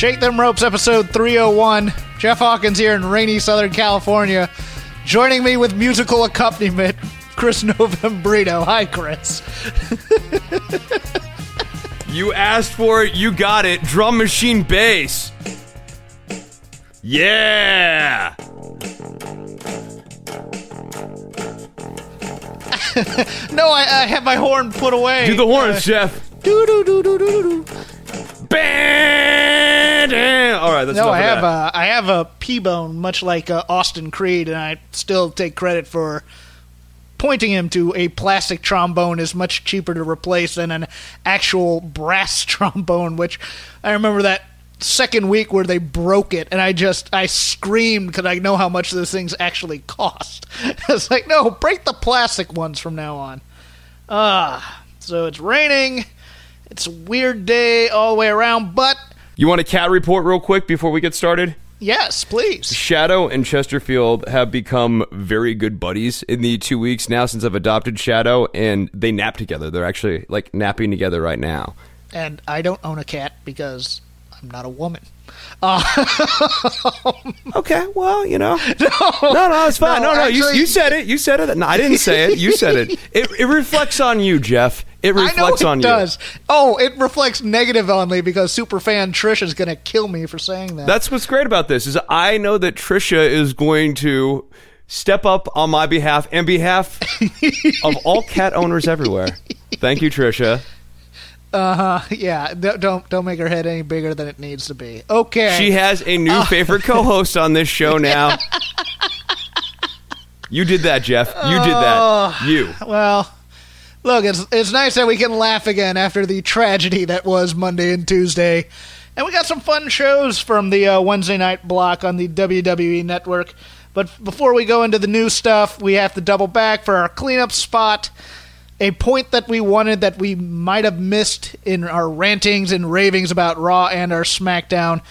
Shake Them Ropes, episode 301. Jeff Hawkins here in rainy Southern California. Joining me with musical accompaniment, Chris Novembrino. Hi, Chris. You asked for it, you got it. Drum machine bass. Yeah. No, I, I have my horn put away. Do the horns, Jeff. Uh, do do do do do do. Bam! All right, that's No, I have a I have a P-bone, much like uh, Austin Creed, and I still take credit for pointing him to a plastic trombone is much cheaper to replace than an actual brass trombone. Which I remember that second week where they broke it, and I just I screamed because I know how much those things actually cost. it's like no, break the plastic ones from now on. Ah, so it's raining. It's a weird day all the way around, but You want a cat report real quick before we get started? yes, please. Shadow and Chesterfield have become very good buddies in the two weeks now since I've adopted Shadow, and they nap together. They're actually like napping together right now. and I don't own a cat because I'm not a woman. Um, okay, well, you know. No, no, no it's fine. No, No, no, you, you said it. You said it. No, I didn't say it. You said it. It, it reflects on you, Jeff. It I know reflects it on does. Oh, it reflects negative on me because superfan Trish is going to kill me for saying that. That's what's great about this is I know that Trisha is going to step up on my behalf and behalf of all cat owners everywhere. Thank you, Trisha. Uh-huh. yeah, don't don't make her head any bigger than it needs to be. Okay. She has a new uh, favorite co-host on this show now. You did that, Jeff. You did that. Oh. You. well, look, it's it's nice that we can laugh again after the tragedy that was Monday and Tuesday, and we got some fun shows from the uh, Wednesday night block on the WWE Network. But before we go into the new stuff, we have to double back for our cleanup spot. A point that we wanted that we might have missed in our rantings and ravings about Raw and our SmackDown.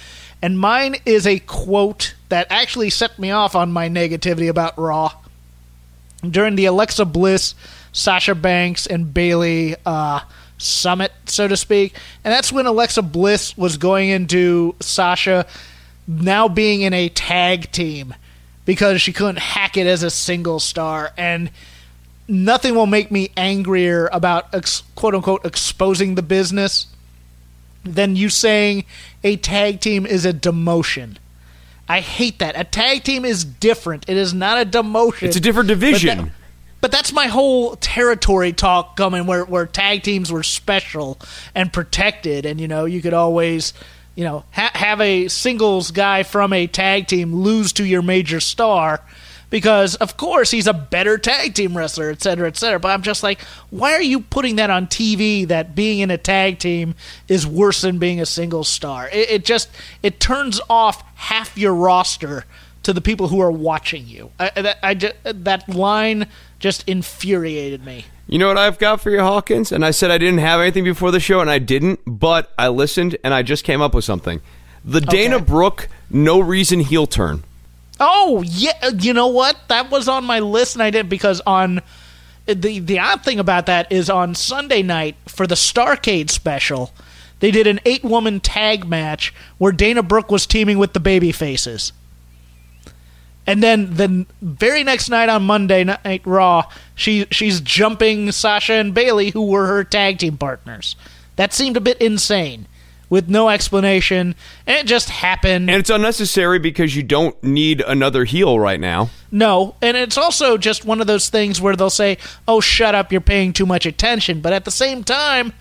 And mine is a quote that actually set me off on my negativity about Raw during the Alexa Bliss, Sasha Banks, and Bayley uh, summit, so to speak. And that's when Alexa Bliss was going into Sasha now being in a tag team because she couldn't hack it as a single star. And nothing will make me angrier about ex- quote unquote exposing the business than you saying a tag team is a demotion. I hate that. A tag team is different. It is not a demotion. It's a different division. But that's my whole territory talk coming where, where tag teams were special and protected, and you know you could always, you know, ha- have a singles guy from a tag team lose to your major star because of course he's a better tag team wrestler, et cetera, et cetera. But I'm just like, why are you putting that on TV that being in a tag team is worse than being a single star? It, it just it turns off half your roster to the people who are watching you. I, that, I that line just infuriated me. You know what I've got for you, Hawkins? And I said I didn't have anything before the show, and I didn't, but I listened and I just came up with something. The Dana Okay. Brooke, no reason heel turn. Oh yeah, uh, you know what? That was on my list, and I didn't because on uh, the the odd thing about that is on Sunday night for the Starcade special, they did an eight woman tag match where Dana Brooke was teaming with the Baby Faces. And then the very next night on Monday Night Raw, she she's jumping Sasha and Bayley, who were her tag team partners. That seemed a bit insane. with no explanation, and it just happened. And it's unnecessary because you don't need another heel right now. No, and it's also just one of those things where they'll say, "Oh, shut up, you're paying too much attention." But at the same time,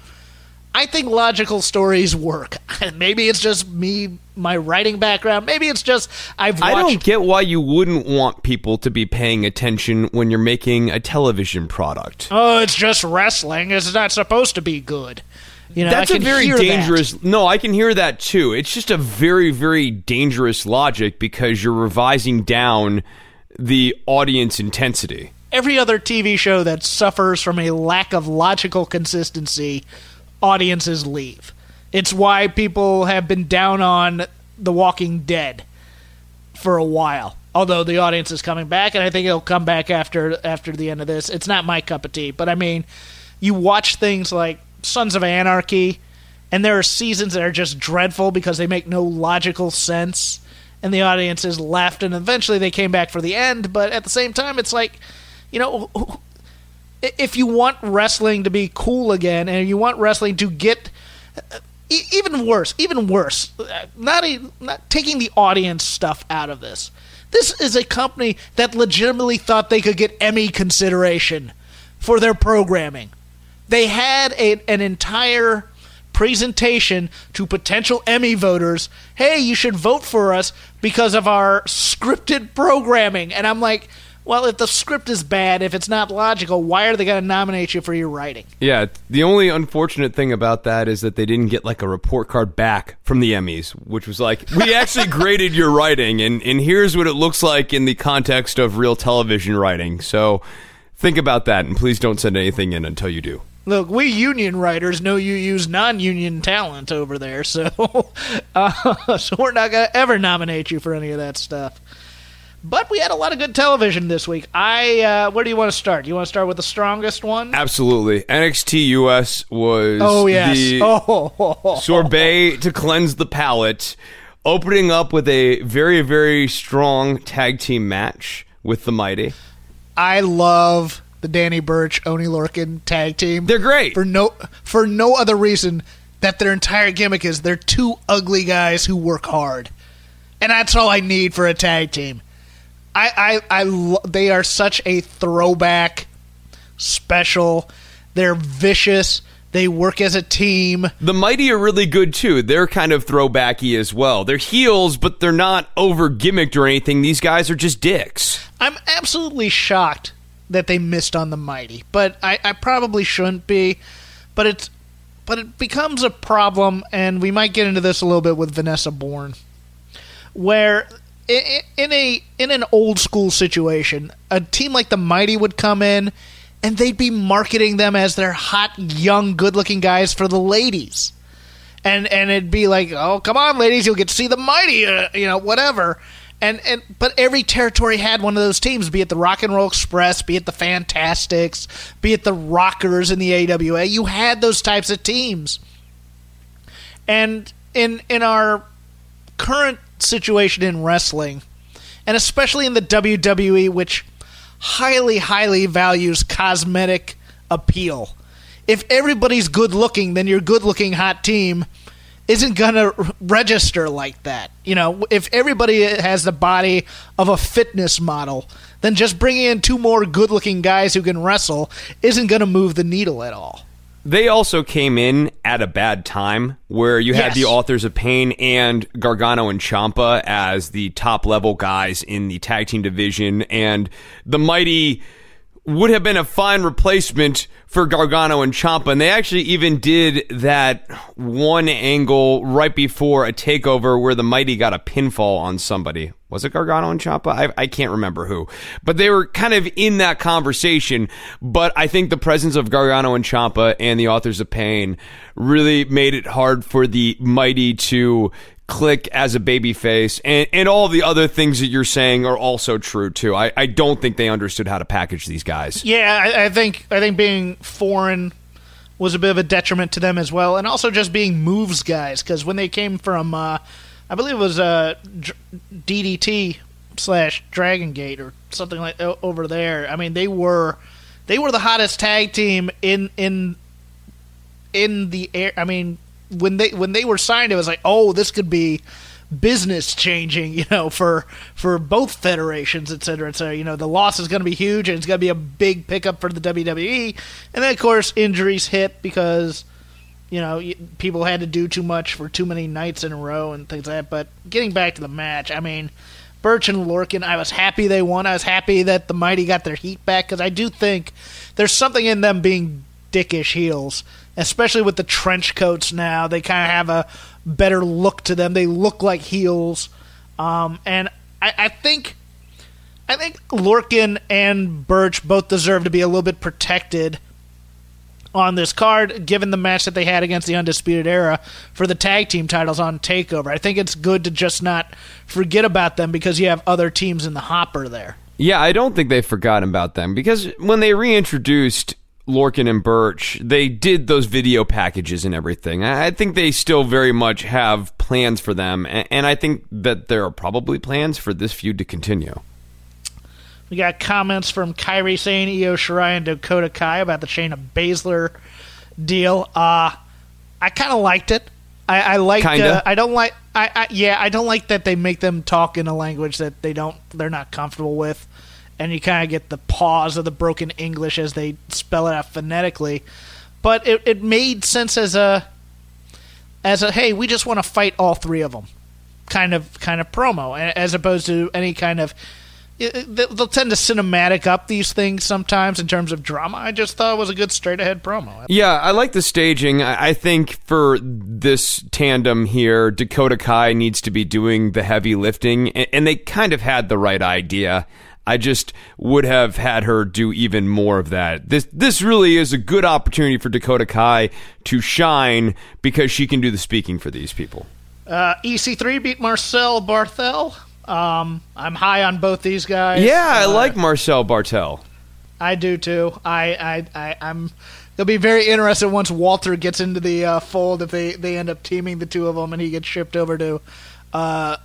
I think logical stories work. Maybe it's just me, my writing background. Maybe it's just I've watched I don't get why you wouldn't want people to be paying attention when you're making a television product. Oh, it's just wrestling. It's not supposed to be good. You know, That's I a very hear that. dangerous. No, I can hear that too. It's just a very, very dangerous logic because you're revising down the audience intensity. every other TV show that suffers from a lack of logical consistency, audiences leave. It's why people have been down on The Walking Dead for a while. Although the audience is coming back, and I think it'll come back after after the end of this. It's not my cup of tea, but I mean, you watch things like Sons of Anarchy, and there are seasons that are just dreadful because they make no logical sense, and the audience is left, and eventually they came back for the end. But at the same time, it's like, you know, if you want wrestling to be cool again, and you want wrestling to get e- even worse, even worse, uh, not, a, not taking the audience stuff out of this. This is a company that legitimately thought they could get Emmy consideration for their programming. They had a, an entire presentation to potential Emmy voters. Hey, you should vote for us because of our scripted programming. And I'm like, well, if the script is bad, if it's not logical, why are they going to nominate you for your writing? Yeah, the only unfortunate thing about that is that they didn't get like a report card back from the Emmys, which was like, we actually graded your writing, and, and here's what it looks like in the context of real television writing. So think about that, and please don't send anything in until you do. Look, we union writers know you use non-union talent over there, so uh, so we're not going to ever nominate you for any of that stuff. But we had a lot of good television this week. I uh, where do you want to start? You want to start with the strongest one? Absolutely. NXT US was Oh yes. the oh, sorbet to cleanse the palate, opening up with a very, very strong tag team match with the Mighty. I love the Danny Burch Oni Lorcan tag team. They're great. for no for no other reason that their entire gimmick is they're two ugly guys who work hard, and that's all I need for a tag team. I I, I lo- they are such a throwback special. They're vicious. They work as a team. The Mighty are really good too. They're kind of throwbacky as well. They're heels, but they're not over gimmicked or anything. These guys are just dicks. I'm absolutely shocked that they missed on the mighty, but I, I probably shouldn't be. But it's but it becomes a problem, and we might get into this a little bit with Vanessa Borne, where in a in an old school situation, a team like the Mighty would come in, and they'd be marketing them as their hot, young, good-looking guys for the ladies and and it'd be like, oh, come on, ladies, you'll get to see the mighty, uh, you know, whatever. And and but every territory had one of those teams, be it the Rock and Roll Express, be it the Fantastics, be it the Rockers in the AWA. You had those types of teams. And in in our current situation in wrestling, and especially in the WWE, which highly, highly values cosmetic appeal. If everybody's good looking, then your good looking hot team isn't going to register like that. You know, if everybody has the body of a fitness model, then just bringing in two more good looking guys who can wrestle isn't going to move the needle at all. They also came in at a bad time where you had Yes. the authors of Pain and Gargano and Ciampa as the top level guys in the tag team division, and the Mighty would have been a fine replacement for Gargano and Ciampa. And they actually even did that one angle right before a takeover where the Mighty got a pinfall on somebody. Was it Gargano and Ciampa? I, I can't remember who. But they were kind of in that conversation. But I think the presence of Gargano and Ciampa and the authors of Pain really made it hard for the Mighty to click as a baby face and, and all the other things that you're saying are also true too. I, I don't think they understood how to package these guys. Yeah, I, I think I think being foreign was a bit of a detriment to them as well, and also just being moves guys because when they came from, uh, I believe it was uh, DDT slash Dragon Gate or something like over there. I mean, they were they were the hottest tag team in in in the air. I mean, when they when they were signed, it was like, oh, this could be business changing, you know, for for both federations, et cetera, et cetera. You know, the loss is going to be huge, and it's going to be a big pickup for the WWE. And then, of course, injuries hit because you know people had to do too much for too many nights in a row and things like that. But getting back to the match, I mean. Burch and Lorcan, I was happy they won. I was happy that the Mighty got their heat back because I do think there's something in them being dickish heels, especially with the trench coats now. They kind of have a better look to them. They look like heels, um, and I, I think I think Lorcan and Burch both deserve to be a little bit protected on this card, given the match that they had against the Undisputed Era for the tag team titles on Takeover. I think it's good to just not forget about them because you have other teams in the hopper there. Yeah, I don't think they forgot about them because when they reintroduced Lorcan and Burch, they did those video packages and everything. I think they still very much have plans for them, and I think that there are probably plans for this feud to continue. We got comments from Kairi Sane Io Shirai and Dakota Kai about the Shayna Baszler deal. Uh, I kind of liked it. I, I like. Uh, I don't like. I, I yeah. I don't like that they make them talk in a language that they don't. They're not comfortable with and you kind of get the pause of the broken English as they spell it out phonetically. But it, it made sense as a as a hey, we just want to fight all three of them kind of kind of promo, as opposed to any kind of they'll tend to cinematic up these things sometimes in terms of drama. I just thought it was a good straight ahead promo. Yeah, I like the staging. I think for this tandem here, Dakota Kai needs to be doing the heavy lifting, and they kind of had the right idea. I just would have had her do even more of that. This this really is a good opportunity for Dakota Kai to shine because she can do the speaking for these people. Uh, EC3 beat Marcel Barthel. Um, I'm high on both these guys. Yeah, I uh, like Marcel Barthel. I do too. I, I, I am They'll be very interested once Walter gets into the uh, fold if they, they end up teaming the two of them and he gets shipped over to uh,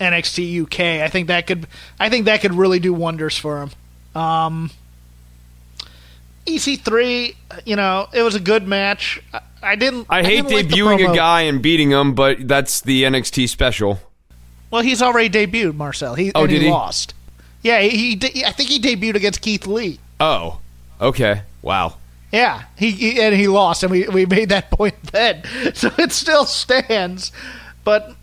NXT UK. I think that could I think that could really do wonders for him. Um, EC3, you know, it was a good match. I, I didn't. I, I hate didn't debuting like a guy and beating him, but that's the NXT special. Well, he's already debuted, Marcel. He, oh, did he, he, lost? Yeah, he, he. I think he debuted against Keith Lee. Oh, okay. Wow. Yeah, he, he and he lost, and we we made that point then, so it still stands. But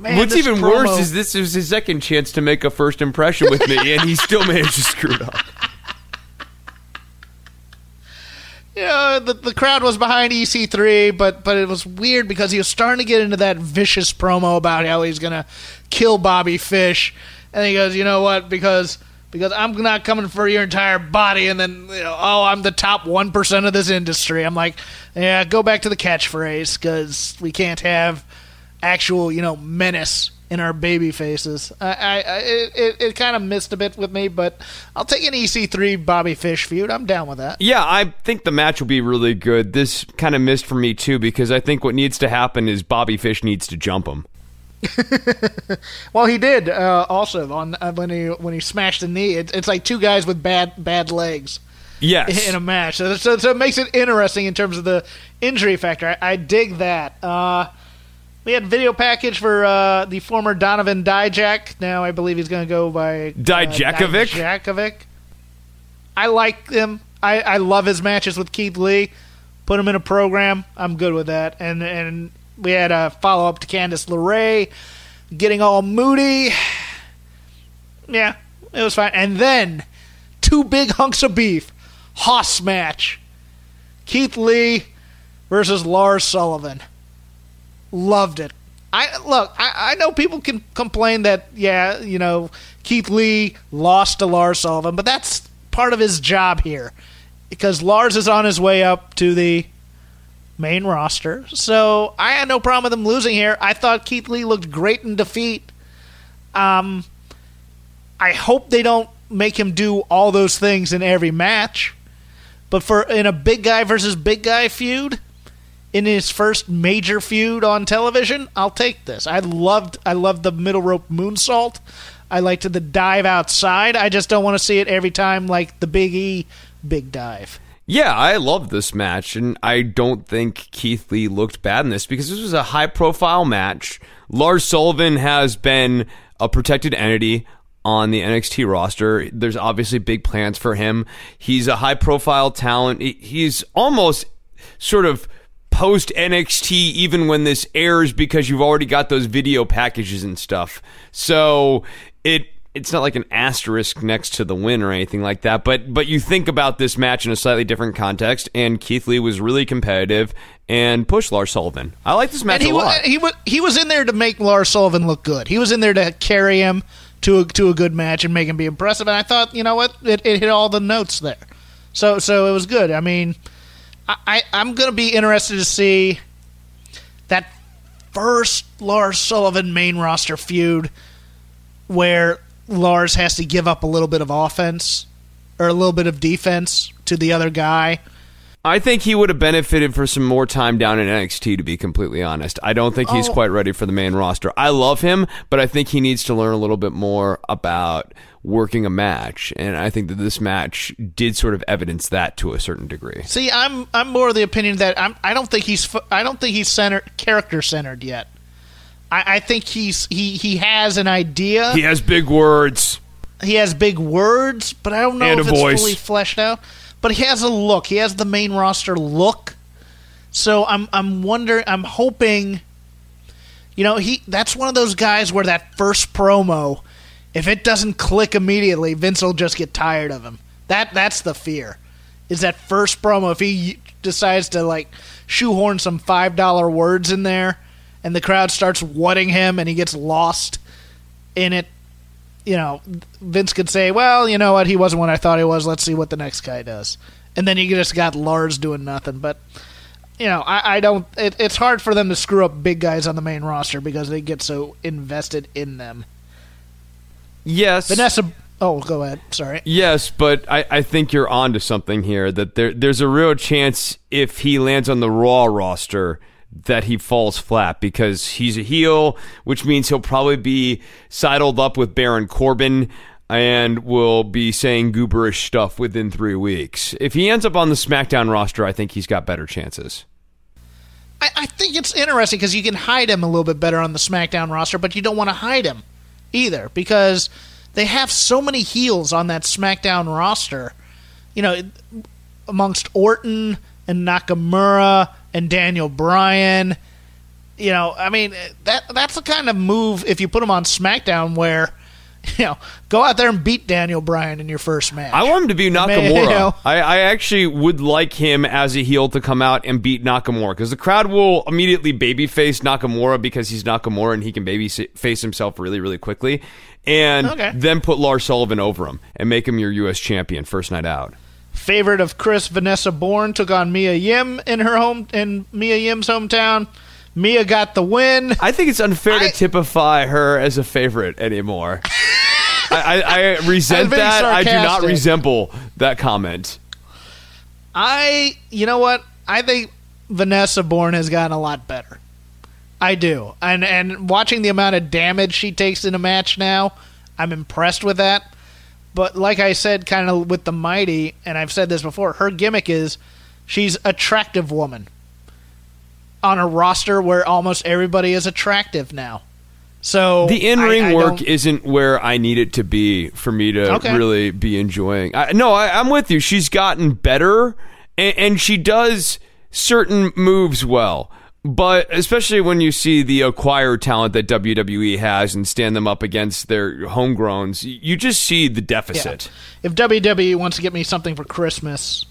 Man, What's even promo... worse is this is his second chance to make a first impression with me, and he still managed to screw it up. Yeah, the, the crowd was behind EC3, but but it was weird because he was starting to get into that vicious promo about how he's gonna kill Bobby Fish, and he goes, you know what? Because because I'm not coming for your entire body, and then you know, oh, I'm the top one percent of this industry. I'm like, yeah, go back to the catchphrase because we can't have actual, you know, menace in our baby faces. I, I, I it, it kind of missed a bit with me, but I'll take an EC3 Bobby Fish feud. I'm down with that. Yeah, I think the match will be really good. This kind of missed for me too because I think what needs to happen is Bobby Fish needs to jump him. well, he did uh, also on uh, when he when he smashed the knee. It, it's like two guys with bad bad legs. Yes, in a match, so, so, so, it makes it interesting in terms of the injury factor. I, I dig that. Uh, we had video package for uh, the former Donovan Dijak. Now I believe he's going to go by uh, Dijakovic. Dijakovic. I like him. I, I love his matches with Keith Lee. Put him in a program. I'm good with that. And and we had a follow up to Candice LeRae getting all moody. Yeah, it was fine. And then two big hunks of beef. Hoss match. Keith Lee versus Lars Sullivan. Loved it. I look. I, I know people can complain that yeah, you know, Keith Lee lost to Lars Sullivan, but that's part of his job here because Lars is on his way up to the main roster. So I had no problem with him losing here. I thought Keith Lee looked great in defeat. Um, I hope they don't make him do all those things in every match. But for in a big guy versus big guy feud, in his first major feud on television, I'll take this. I loved I loved the middle rope moonsault. I liked the dive outside. I just don't want to see it every time like the Big E big dive. Yeah, I love this match, and I don't think Keith Lee looked bad in this because this was a high profile match. Lars Sullivan has been a protected entity on the NXT roster. There's obviously big plans for him. He's a high profile talent. He's almost sort of post NXT even when this airs because you've already got those video packages and stuff. So it it's not like an asterisk next to the win or anything like that. But but you think about this match in a slightly different context, and Keith Lee was really competitive and pushed Lars Sullivan. I like this match and he, a lot. He was he was in there to make Lars Sullivan look good. He was in there to carry him to a, to a good match and make him be impressive. And I thought, you know what, it, it hit all the notes there. So so it was good. I mean, I, I'm going to be interested to see that first Lars Sullivan main roster feud where Lars has to give up a little bit of offense or a little bit of defense to the other guy. I think he would have benefited for some more time down in NXT, to be completely honest. I don't think he's Oh. quite ready for the main roster. I love him, but I think he needs to learn a little bit more about working a match. And I think that this match did sort of evidence that to a certain degree. See, I'm I'm more of the opinion that I'm I don't think he's I don't think he's centered character centered yet. I, I think he's he he has an idea. He has big words. he has big words, but I don't know And if it's voice. fully fleshed out. But he has a look. He has the main roster look. So I'm I'm wondering. I'm hoping. You know, he that's one of those guys where that first promo, if it doesn't click immediately, Vince will just get tired of him. That that's the fear. Is that first promo if he decides to like shoehorn some five dollar words in there, and the crowd starts whatting him and he gets lost in it you know, Vince could say, "Well, you know what? He wasn't what I thought he was. Let's see what the next guy does." And then you just got Lars doing nothing. But you know, I, I don't. It, it's hard for them to screw up big guys on the main roster because they get so invested in them. Yes. Vanessa. Oh, go ahead. Sorry. Yes, but I, I think you're onto something here. That there there's a real chance if he lands on the Raw roster that he falls flat because he's a heel, which means he'll probably be sidled up with Baron Corbin and will be saying gooberish stuff within three weeks. If he ends up on the SmackDown roster, I think he's got better chances. I, I think it's interesting because you can hide him a little bit better on the SmackDown roster, but you don't want to hide him either because they have so many heels on that SmackDown roster. You know, amongst Orton and Nakamura and Daniel Bryan. You know, I mean that that's the kind of move if you put him on SmackDown where. You know, go out there and beat Daniel Bryan in your first match. I want him to be You Nakamura. know? I, I actually would like him as a heel to come out and beat Nakamura because the crowd will immediately babyface Nakamura because he's Nakamura and he can babyface himself really, really quickly, and Okay. then put Lars Sullivan over him and make him your U.S. champion first night out. Favorite of Chris, Vanessa Borne, took on Mia Yim in her home in Mia Yim's hometown. Mia got the win. I think it's unfair I- to typify her as a favorite anymore. I, I, I resent that. I do not resemble that comment. I, you know what? I think Vanessa Borne has gotten a lot better. I do, and and watching the amount of damage she takes in a match now, I'm impressed with that. But like I said, kind of with the mighty, and I've said this before, her gimmick is she's attractive woman on a roster where almost everybody is attractive now. So The in ring work don't- isn't where I need it to be for me to Okay. really be enjoying. I, no, I, I'm with you. She's gotten better, and, and she does certain moves well. But especially when you see the acquired talent that WWE has and stand them up against their homegrowns, you just see the deficit. if WWE wants to get me something for Christmas,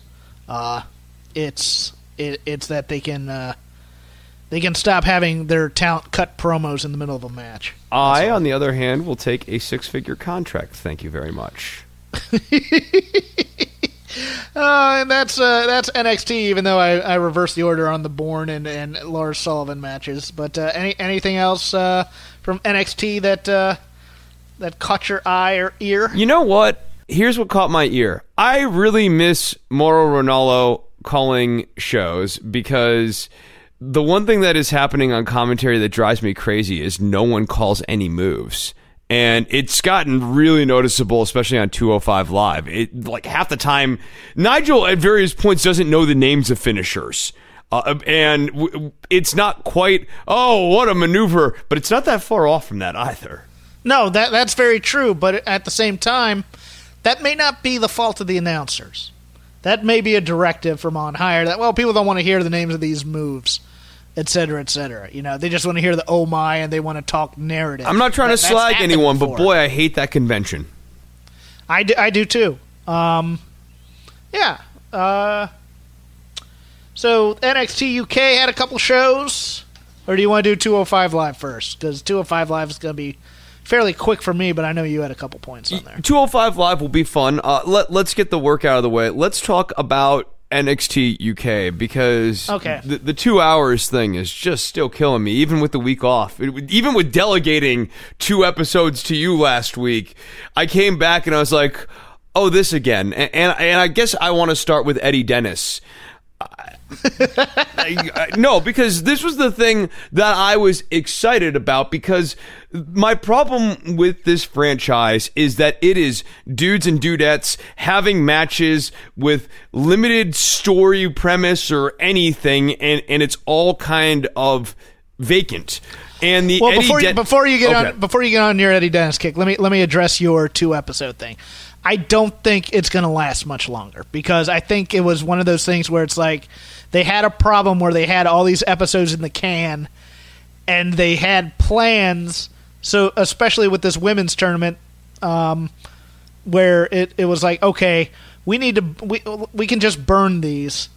uh, it's it, it's that they can uh, they can stop having their talent cut promos in the middle of a match. I, on the other hand, will take a six-figure contract. Thank you very much. Uh, and that's uh, that's NXT. Even though I, I reversed the order on the Borne and, and Lars Sullivan matches, but uh, any anything else uh, from NXT that uh, that caught your eye or ear? You know what? Here's what caught my ear. I really miss Mauro Ranallo calling shows because the one thing that is happening on commentary that drives me crazy is no one calls any moves. And it's gotten really noticeable, especially on 205 Live. It like half the time, Nigel at various points doesn't know the names of finishers. Uh, and w- it's not quite, oh, what a maneuver, but it's not that far off from that either. No, that that's very true. But at the same time, that may not be the fault of the announcers. That may be a directive from on higher that well, people don't want to hear the names of these moves, et cetera, et cetera. You know, they just want to hear the oh my and they want to talk narrative. I'm not trying That- to slag anyone, but boy, I hate that convention. I do, I do too. Um, yeah. Uh, so NXT UK had a couple shows, or do you want to do 205 Live first? Because 205 Live is going to be fairly quick for me, but I know you had a couple points on there. 205 Live will be fun. Uh, let, let's get the work out of the way. Let's talk about NXT UK because Okay. the, the two hours thing is just still killing me, even with the week off. It- even with delegating two episodes to you last week, I came back and I was like, oh, this again. And, and, and I guess I want to start with Eddie Dennis. No, because this was the thing that I was excited about. Because my problem with this franchise is that it is dudes and dudettes having matches with limited story premise or anything, and and it's all kind of vacant. And the Well, Eddie before you, before you get Okay. on before you get on your Eddie Dennis kick, let me let me address your two episode thing. I don't think it's going to last much longer because I think it was one of those things where it's like they had a problem where they had all these episodes in the can and they had plans. So especially with this women's tournament, um, where it, it was like, okay, we need to we we can just burn these,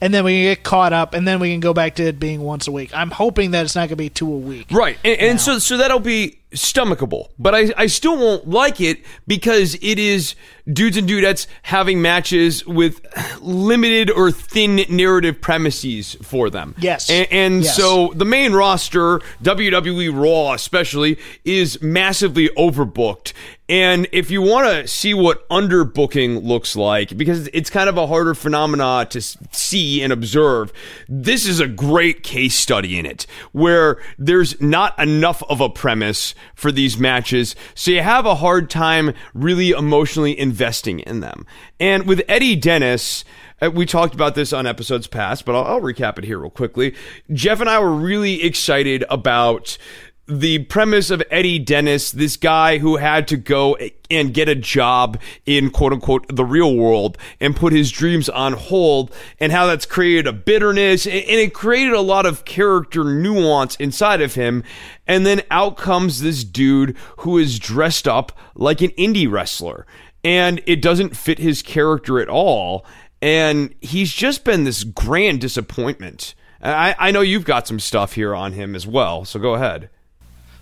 and then we can get caught up, and then we can go back to it being once a week. I'm hoping that it's not going to be two a week. Right, and, and so so that'll be stomachable, but I I still won't like it because it is dudes and dudettes having matches with limited or thin narrative premises for them. Yes. and, and Yes. so the main roster, WWE Raw especially, is massively overbooked. And if you want to see what underbooking looks like, because it's kind of a harder phenomena to see and observe, this is a great case study in it, where there's not enough of a premise for these matches, so you have a hard time really emotionally investing in them. And with Eddie Dennis, uh, we talked about this on episodes past, but I'll, I'll recap it here real quickly. Jeff and I were really excited about the premise of Eddie Dennis, this guy who had to go and get a job in quote unquote the real world and put his dreams on hold, and how that's created a bitterness and it created a lot of character nuance inside of him. And then out comes this dude who is dressed up like an indie wrestler, and it doesn't fit his character at all. And he's just been this grand disappointment. I, I know you've got some stuff here on him as well, so go ahead.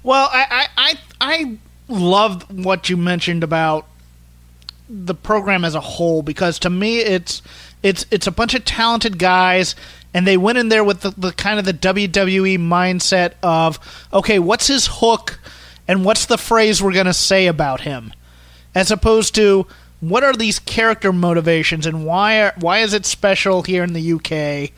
Well, I I I, I what you mentioned about the program as a whole because to me it's it's it's a bunch of talented guys and they went in there with the, the kind of the WWE mindset of okay, what's his hook and what's the phrase we're going to say about him? As opposed to what are these character motivations and why are, why is it special here in the UK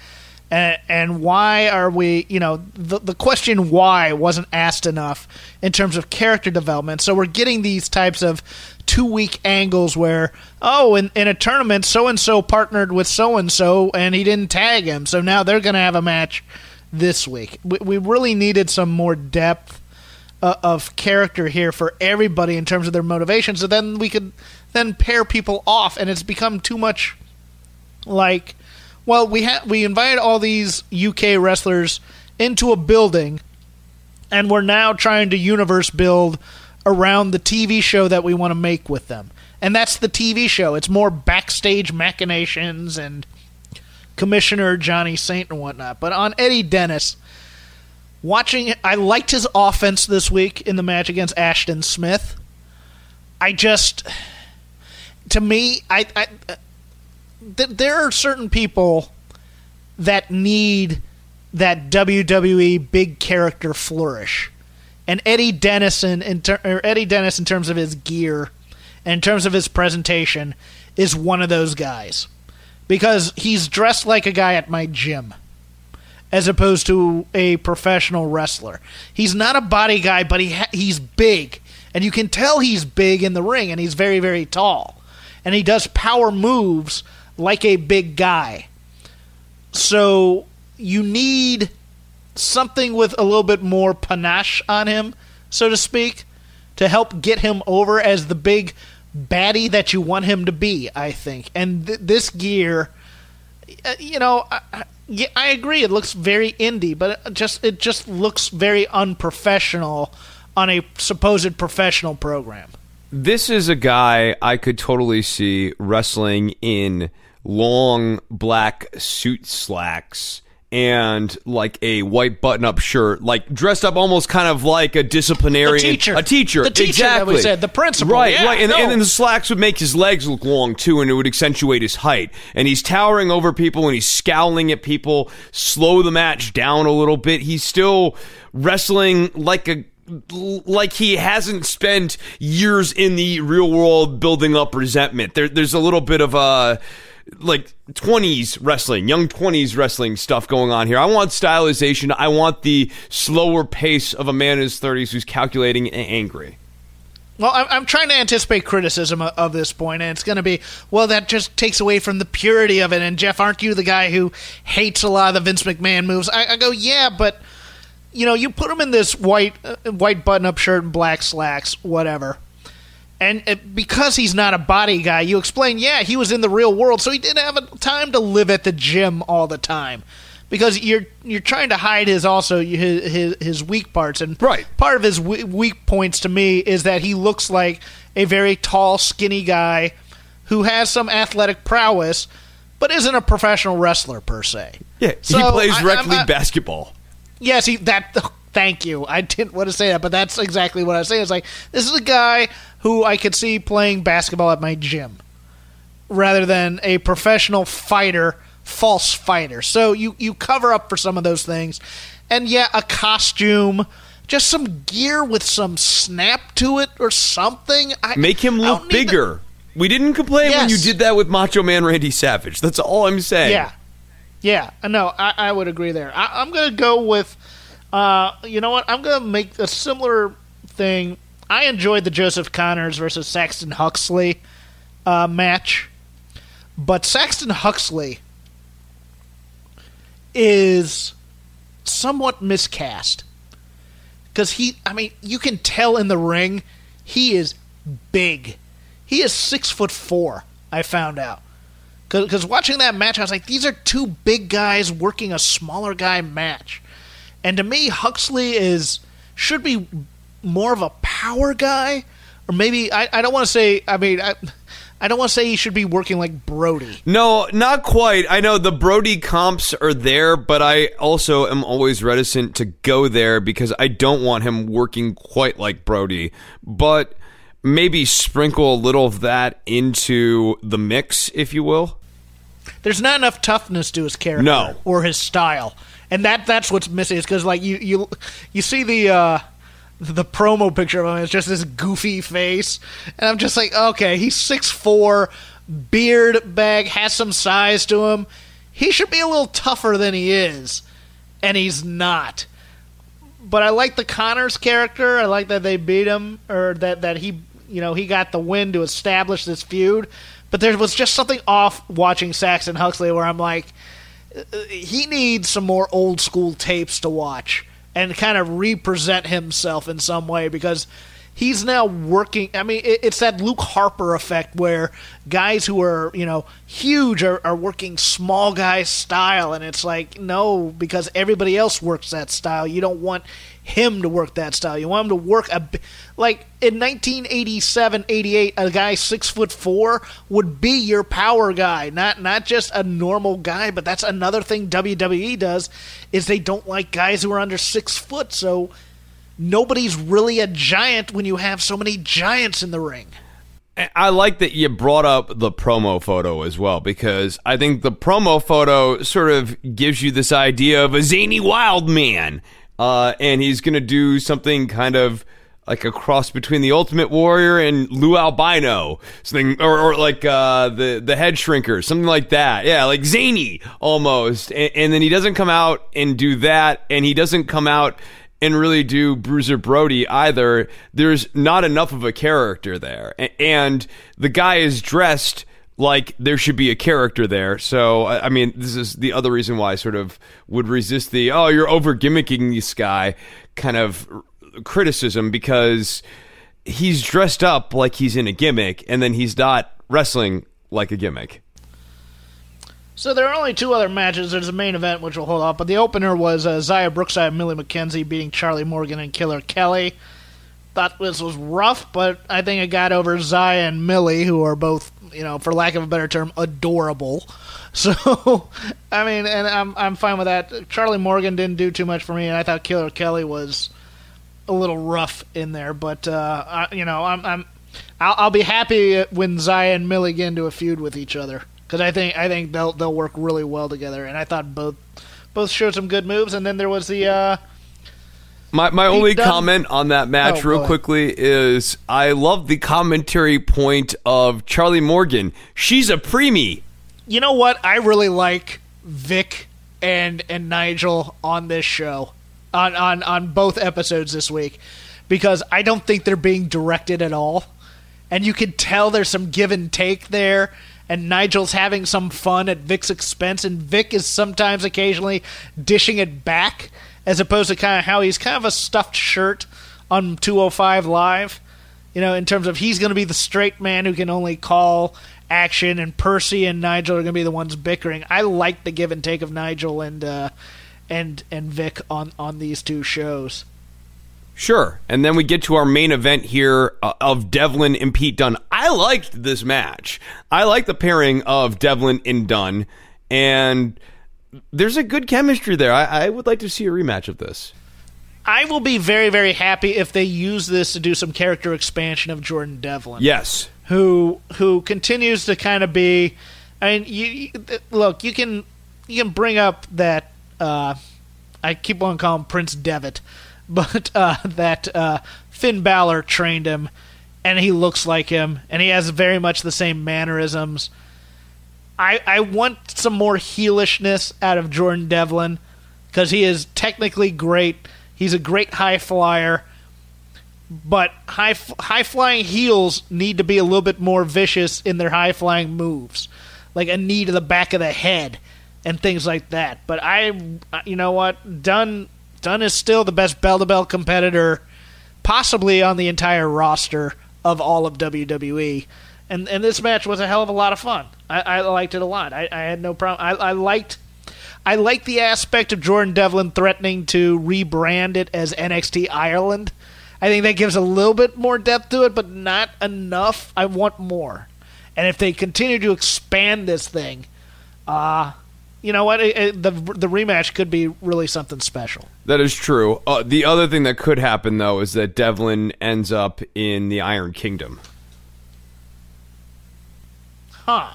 and, and why are we you know the, the question why wasn't asked enough in terms of character development. So we're getting these types of two week angles where oh in, in a tournament so and so partnered with so and so and he didn't tag him. So now they're going to have a match this week. We, we really needed some more depth uh, of character here for everybody in terms of their motivations. So then we could then pair people off and it's become too much like well we ha- we invited all these UK wrestlers into a building and we're now trying to universe build around the TV show that we want to make with them. And that's the TV show. It's more backstage machinations and commissioner Johnny Saint and whatnot. But on Eddie Dennis watching I liked his offense this week in the match against Ashton Smith. I just to me I, I th- there are certain people that need that WWE big character flourish, and Eddie Dennison in ter- or Eddie Dennis in terms of his gear, and in terms of his presentation, is one of those guys because he's dressed like a guy at my gym. As opposed to a professional wrestler, he's not a body guy, but he ha- he's big And you can tell he's big in the ring and he's very, very tall. And he does power moves like a big guy. So you need something with a little bit more panache on him, so to speak, to help get him over as the big baddie that you want him to be, I think. And th- this gear, uh, you know, I, I agree. It looks very indie, but it just it just looks very unprofessional on a supposed professional program. This is a guy I could totally see wrestling in long black suit slacks and like a white button-up shirt, like dressed up almost kind of like a disciplinarian, The teacher. a teacher, The teacher that we said, the principal. right? Yeah, right, and, no. and then the slacks would make his legs look long too, and it would accentuate his height. And he's towering over people, and he's scowling at people, slow the match down a little bit. He's still wrestling like a like he hasn't spent years in the real world building up resentment. There, there's a little bit of a like 20s wrestling, young 20s wrestling stuff going on here. I want stylization. I want the slower pace of a man in his 30s who's calculating and angry. Well, I'm, trying to anticipate criticism of, of this point, and it's going to be, well, that just takes away from the purity of it. And Jeff, aren't you the guy who hates a lot of the Vince McMahon moves? I, I go, yeah, but you know, you put him in this white uh, white button up shirt and black slacks, whatever. And uh, because he's not a body guy, you explain, yeah, he was in the real world, so he didn't have a time to live at the gym all the time. Because you're you're trying to hide his also his his, his weak parts, and Right. part of his weak points to me is that he looks like a very tall, skinny guy who has some athletic prowess, but isn't a professional wrestler per se. Yeah, So, he plays rec league not- basketball. Yes, he that. Thank you. I didn't want to say that, but that's exactly what I was saying. It's like this is a guy who I could see playing basketball at my gym, rather than a professional fighter, false fighter. So you you cover up for some of those things, and yeah, a costume, just some gear with some snap to it or something. I, Make him look don't the- bigger. we didn't complain when you did that with Macho Man Randy Savage. That's all I'm saying. Yeah, yeah. No, I, I would agree there. I, I'm going to go with, uh, you know what? I'm going to make a similar thing. I enjoyed the Joseph Connors versus Saxon Huxley uh, match, but Saxon Huxley is somewhat miscast because he. I mean, you can tell in the ring he is big. He is six foot four. I found out. Because watching that match, I was like, these are two big guys working a smaller guy match. And to me, Huxley is should be more of a power guy, or maybe I, I don't want to say. I mean, I, I don't want to say he should be working like Brody. No, not quite. I know the Brody comps are there, but I also am always reticent to go there because I don't want him working quite like Brody. But maybe sprinkle a little of that into the mix, if you will. There's not enough toughness to his character No. or his style, and that that's what's missing. Is because like you you you see the. uh the promo picture of him is just this goofy face, and I'm just like, okay, he's six four, beard bag, has some size to him. He should be a little tougher than he is, and he's not. But I like the Connors character. I like that they beat him, or that that he, you know, he got the win to establish this feud. But there was just something off watching Saxon Huxley, where I'm like, uh, he needs some more old school tapes to watch and kind of represent himself in some way because he's now working. I mean, it, it's that Luke Harper effect where guys who are, you know, huge are, are working small guy style. And it's like, no, because everybody else works that style. You don't want him to work that style. You want him to work a. Like in 1987, 88, a guy six foot four would be your power guy, not not just a normal guy. But that's another thing WWE does is they don't like guys who are under six foot. So nobody's really a giant when you have so many giants in the ring. I like that you brought up the promo photo as well because I think the promo photo sort of gives you this idea of a zany wild man, uh, and he's going to do something kind of like a cross between the Ultimate Warrior and Lou Albano, something, or, or like uh, the the Head Shrinker, something like that. Yeah, like zany almost. And, and then he doesn't come out and do that, and he doesn't come out and really do Bruiser Brody either. There's not enough of a character there. And the guy is dressed like there should be a character there. So, I I mean, this is the other reason why I sort of would resist the, oh, you're over gimmicking this guy kind of criticism because he's dressed up like he's in a gimmick and then he's not wrestling like a gimmick. So there are only two other matches. There's a main event, which we'll hold off, but the opener was uh, Xia Brookside and Millie McKenzie beating Charlie Morgan and Killer Kelly. Thought this was rough, but I think it got over Xia and Millie, who are both, you know, for lack of a better term, adorable. So, I mean, and I'm I'm fine with that. Charlie Morgan didn't do too much for me, and I thought Killer Kelly was a little rough in there, but uh, I, you know, I'm I'm I'll, I'll be happy when Xia and Millie get into a feud with each other because I think I think they'll they'll work really well together, and I thought both both showed some good moves, and then there was the uh, My my only Dunne- comment on that match, Oh, real quickly, is I love the commentary point of Charlie Morgan. She's a preemie. you know what I really like Vic and and Nigel on this show on on on both episodes this week because I don't think they're being directed at all and you can tell there's some give and take there and Nigel's having some fun at Vic's expense and Vic is sometimes occasionally dishing it back as opposed to kind of how he's kind of a stuffed shirt on 205 live you know, in terms of he's going to be the straight man who can only call action, and Percy and Nigel are going to be the ones bickering. I like the give and take of Nigel and uh, and and Vic on on these two shows. Sure. And then we get to our main event here uh, of Devlin and Pete Dunne. I liked this match. I like the pairing of Devlin and Dunne, and there's a good chemistry there. I, I would like to see a rematch of this. I will be very very happy if they use this to do some character expansion of Jordan Devlin. Yes. who who continues to kind of be. I mean, you, you look. You can you can bring up that uh, I keep on calling him Prince Devitt, but uh, that uh, Finn Balor trained him, and he looks like him, and he has very much the same mannerisms. I I want some more heelishness out of Jordan Devlin because he is technically great. He's a great high flyer but high high flying heels need to be a little bit more vicious in their high flying moves, like a knee to the back of the head and things like that. But I, you know what, Dunne Dunne is still the best bell to bell competitor, possibly on the entire roster of all of WWE. And and this match was a hell of a lot of fun. I, I liked it a lot. I, I had no problem. I, I liked. I like the aspect of Jordan Devlin threatening to rebrand it as NXT Ireland. I think that gives a little bit more depth to it, but not enough. I want more. And if they continue to expand this thing, uh, you know what? It, it, the the rematch could be really something special. That is true. Uh, the other thing that could happen, though, is that Devlin ends up in the Iron Kingdom. Huh.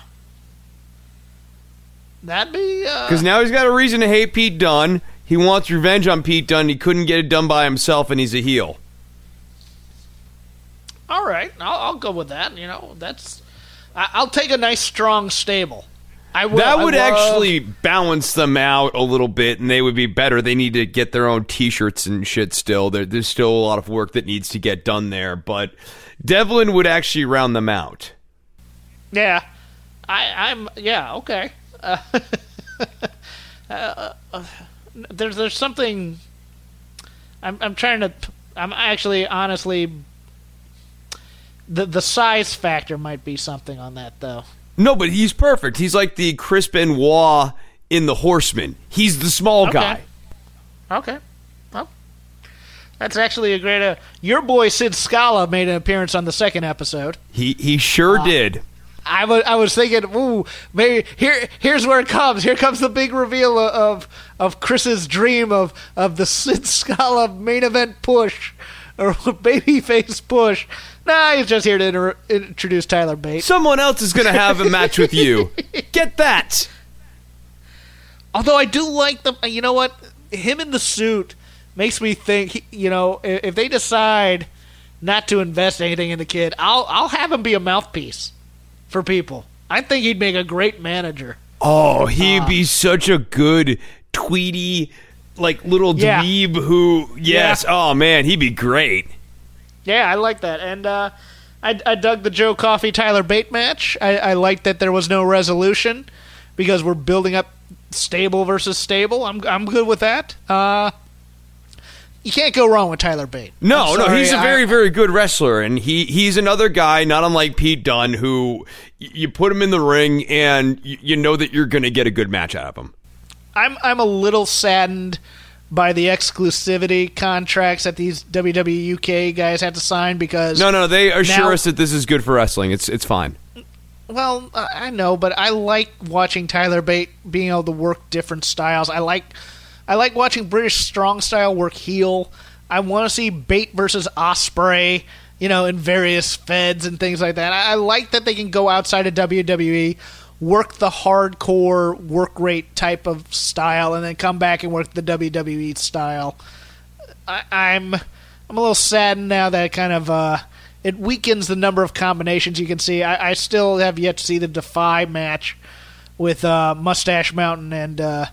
That'd be. Uh, Because now he's got a reason to hate Pete Dunne. He wants revenge on Pete Dunne. He couldn't get it done by himself, and he's a heel. all right. I'll, I'll go with that. You know, that's. I, I'll take a nice, strong stable. I will. That would actually balance them out a little bit, and they would be better. They need to get their own T-shirts and shit. Still, there, there's still a lot of work that needs to get done there, but Devlin would actually round them out. Yeah, I, I'm. Yeah, okay. Uh, uh, uh, there's there's something. I'm I'm trying to. I'm actually honestly. The the size factor might be something on that though. No, but he's perfect. He's like the Chris Benoit in the Horseman. He's the small Okay. guy. Okay. Well, that's actually a great. Uh, your boy Sid Scala made an appearance on the second episode. He he sure Ah. did. I was I was thinking, ooh, maybe here here's where it comes. Here comes the big reveal of of, of Chris's dream of of the Sid Scala main event push or babyface push. Nah, he's just here to inter- introduce Tyler Bates. Someone else is going to have a match with you. Get that. Although I do like the, you know what, him in the suit makes me think. he- You know, if they decide not to invest anything in the kid, I'll I'll have him be a mouthpiece for people. I think he'd make a great manager. Oh, he'd be uh. such a good Tweety like little Yeah. dweeb who yes, oh man, he'd be great. Yeah, I like that. And uh, I, I dug the Joe Coffey Tyler Bate match. I, I liked that there was no resolution because we're building up stable versus stable. I'm I'm good with that. Uh, you can't go wrong with Tyler Bate. No, no, he's a very, very good wrestler, and he he's another guy, not unlike Pete Dunne, who y- you put him in the ring and y- you know that you're going to get a good match out of him. I'm I'm a little saddened by the exclusivity contracts that these WWE UK guys have to sign because No, no, they assure Now- us that this is good for wrestling. It's it's fine. Well, I I know, but I like watching Tyler Bate being able to work different styles. I like, I like watching British strong style work heel. I want to see Bate versus Ospreay, you know, in various feds and things like that. I, I like that they can go outside of WWE, work the hardcore work rate type of style, and then come back and work the WWE style. I, I'm, I'm a little saddened now that it kind of. Uh, it weakens the number of combinations you can see. I, I still have yet to see the Defy match with uh, Mustache Mountain and uh,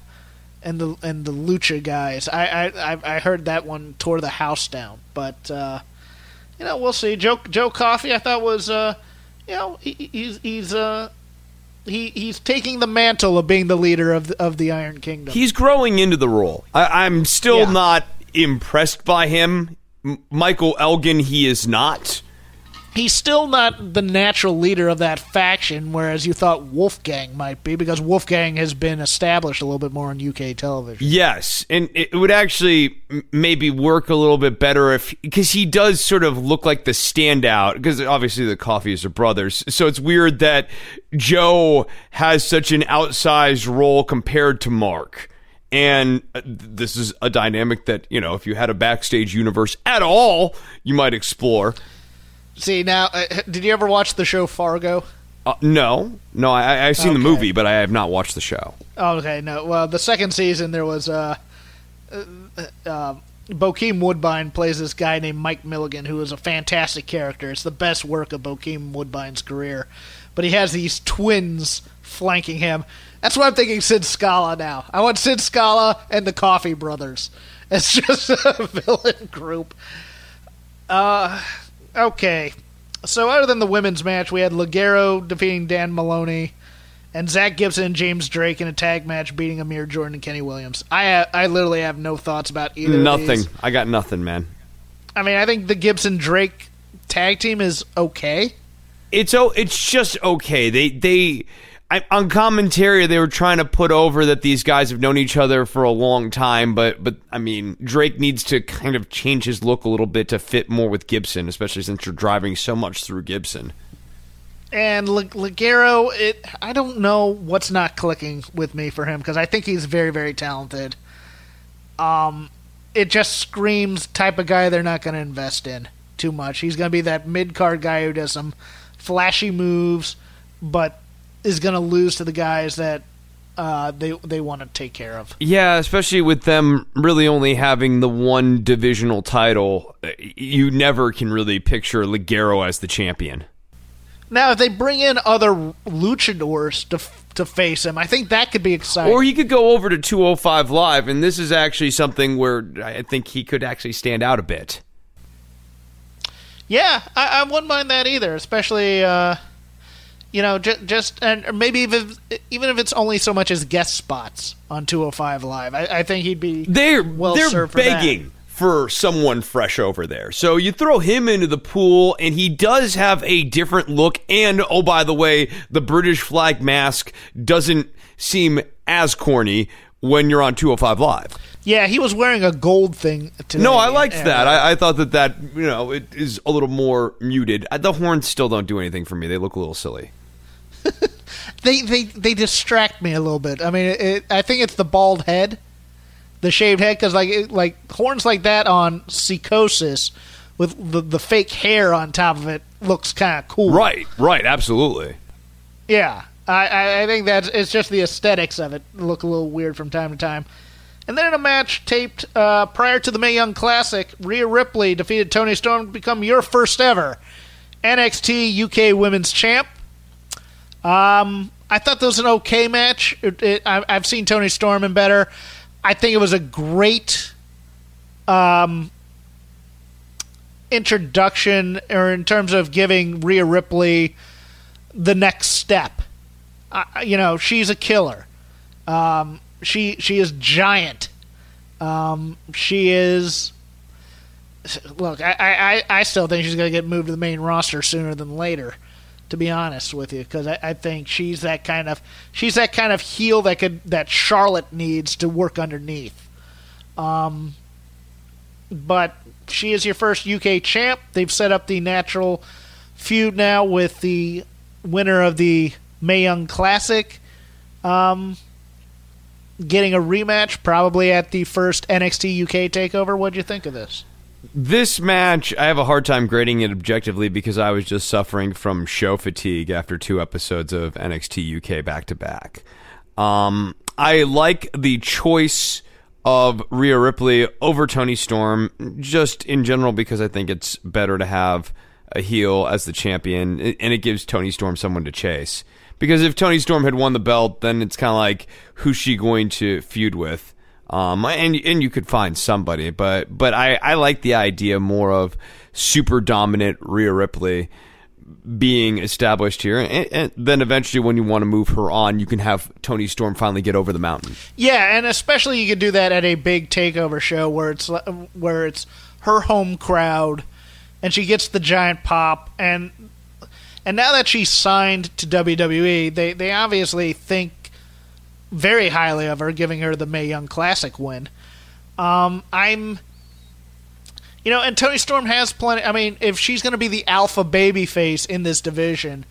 and the and the Lucha guys. I, I I- heard that one tore the house down, but uh, you know we'll see. Joe Joe Coffey, I thought was uh, you know he, he's he's uh, he he's taking the mantle of being the leader of the, of the Iron Kingdom. He's growing into the role. I, I'm still Yeah. not impressed by him. M- Michael Elgin, he is not. He's still not the natural leader of that faction, whereas you thought Wolfgang might be, because Wolfgang has been established a little bit more on UK television. Yes, and it would actually maybe work a little bit better if because he does sort of look like the standout because obviously the Coffeys are brothers, so it's weird that Joe has such an outsized role compared to Mark. And uh, this is a dynamic that you know, if you had a backstage universe at all, you might explore. See, now, uh, did you ever watch the show Fargo? Uh, no, no, I, I've seen the movie, but I have not watched the show. Okay, no. Well, the second season, there was uh, uh, uh, Bokeem Woodbine plays this guy named Mike Milligan, who is a fantastic character. It's the best work of Bokeem Woodbine's career. But he has these twins flanking him. That's why I'm thinking Sid Scala now. I want Sid Scala and the Coffey Brothers. It's just a villain group. Uh, okay. So, other than the women's match, we had Ligero defeating Dan Moloney and Zack Gibson and James Drake in a tag match beating Amir Jordan and Kenny Williams. I I literally have no thoughts about either. of Nothing. I got nothing, man. I mean, I think the Gibson Drake tag team is okay. it's oh, it's just okay. They they I, on commentary they were trying to put over that these guys have known each other for a long time, but but I mean Drake needs to kind of change his look a little bit to fit more with Gibson, especially since you're driving so much through Gibson. And Ligero, it I don't know what's not clicking with me for him because I think he's very very talented. Um, it just screams type of guy they're not going to invest in too much. He's going to be that mid card guy who does some flashy moves, but is going to lose to the guys that uh, they they want to take care of. Yeah, especially with them really only having the one divisional title, you never can really picture Ligero as the champion. Now, if they bring in other luchadors to to face him, I think that could be exciting. Or he could go over to 205 Live, and this is actually something where I think he could actually stand out a bit. Yeah, I, I wouldn't mind that either, especially uh, you know just just and maybe even even if it's only so much as guest spots on 205 Live. I, I think he'd be They're well they're for that. begging for someone fresh over there. So you throw him into the pool, and he does have a different look. And oh, by the way, the British flag mask doesn't seem as corny when you're on 205 Live. Yeah, he was wearing a gold thing today. No, I liked and, that. uh, I, I thought that that you know it is a little more muted. Uh, The horns still don't do anything for me. They look a little silly. they they they distract me a little bit. I mean, it, it, I think it's the bald head, the shaved head, because like it, like horns like that on Psicosis with the the fake hair on top of it looks kind of cool. Right, right, absolutely. Yeah, I, I, I think that's it's just the aesthetics of it look a little weird from time to time. And then in a match taped uh, prior to the Mae Young Classic, Rhea Ripley defeated Toni Storm to become your first ever NXT UK Women's Champ. Um, I thought that was an okay match. It, it, I, I've seen Toni Storm in better. I think it was a great um, introduction, or in terms of giving Rhea Ripley the next step. Uh, you know, she's a killer. Um, she she is giant. Um, she is. Look, I, I, I still think she's going to get moved to the main roster sooner than later. To be honest with you, because I, I think she's that kind of she's that kind of heel that could that Charlotte needs to work underneath. Um, but she is your first UK champ. They've set up the natural feud now with the winner of the Mae Young Classic. Um, getting a rematch probably at the first NXT UK takeover. What do you think of this? This match, I have a hard time grading it objectively because I was just suffering from show fatigue after two episodes of NXT UK back to back. Um, I like the choice of Rhea Ripley over Toni Storm, just in general because I think it's better to have a heel as the champion, and it gives Toni Storm someone to chase. Because if Toni Storm had won the belt, then it's kind of like who's she going to feud with? Um, and and you could find somebody, but but I, I like the idea more of super dominant Rhea Ripley being established here, and, and, then eventually when you want to move her on, you can have Toni Storm finally get over the mountain. Yeah, and especially you could do that at a big takeover show where it's where it's her home crowd, and she gets the giant pop, and and now that she's signed to WWE, they they obviously think very highly of her, giving her the Mae Young Classic win. Um, I'm, you know, and Toni Storm has plenty. I mean, if she's going to be the alpha baby face in this division,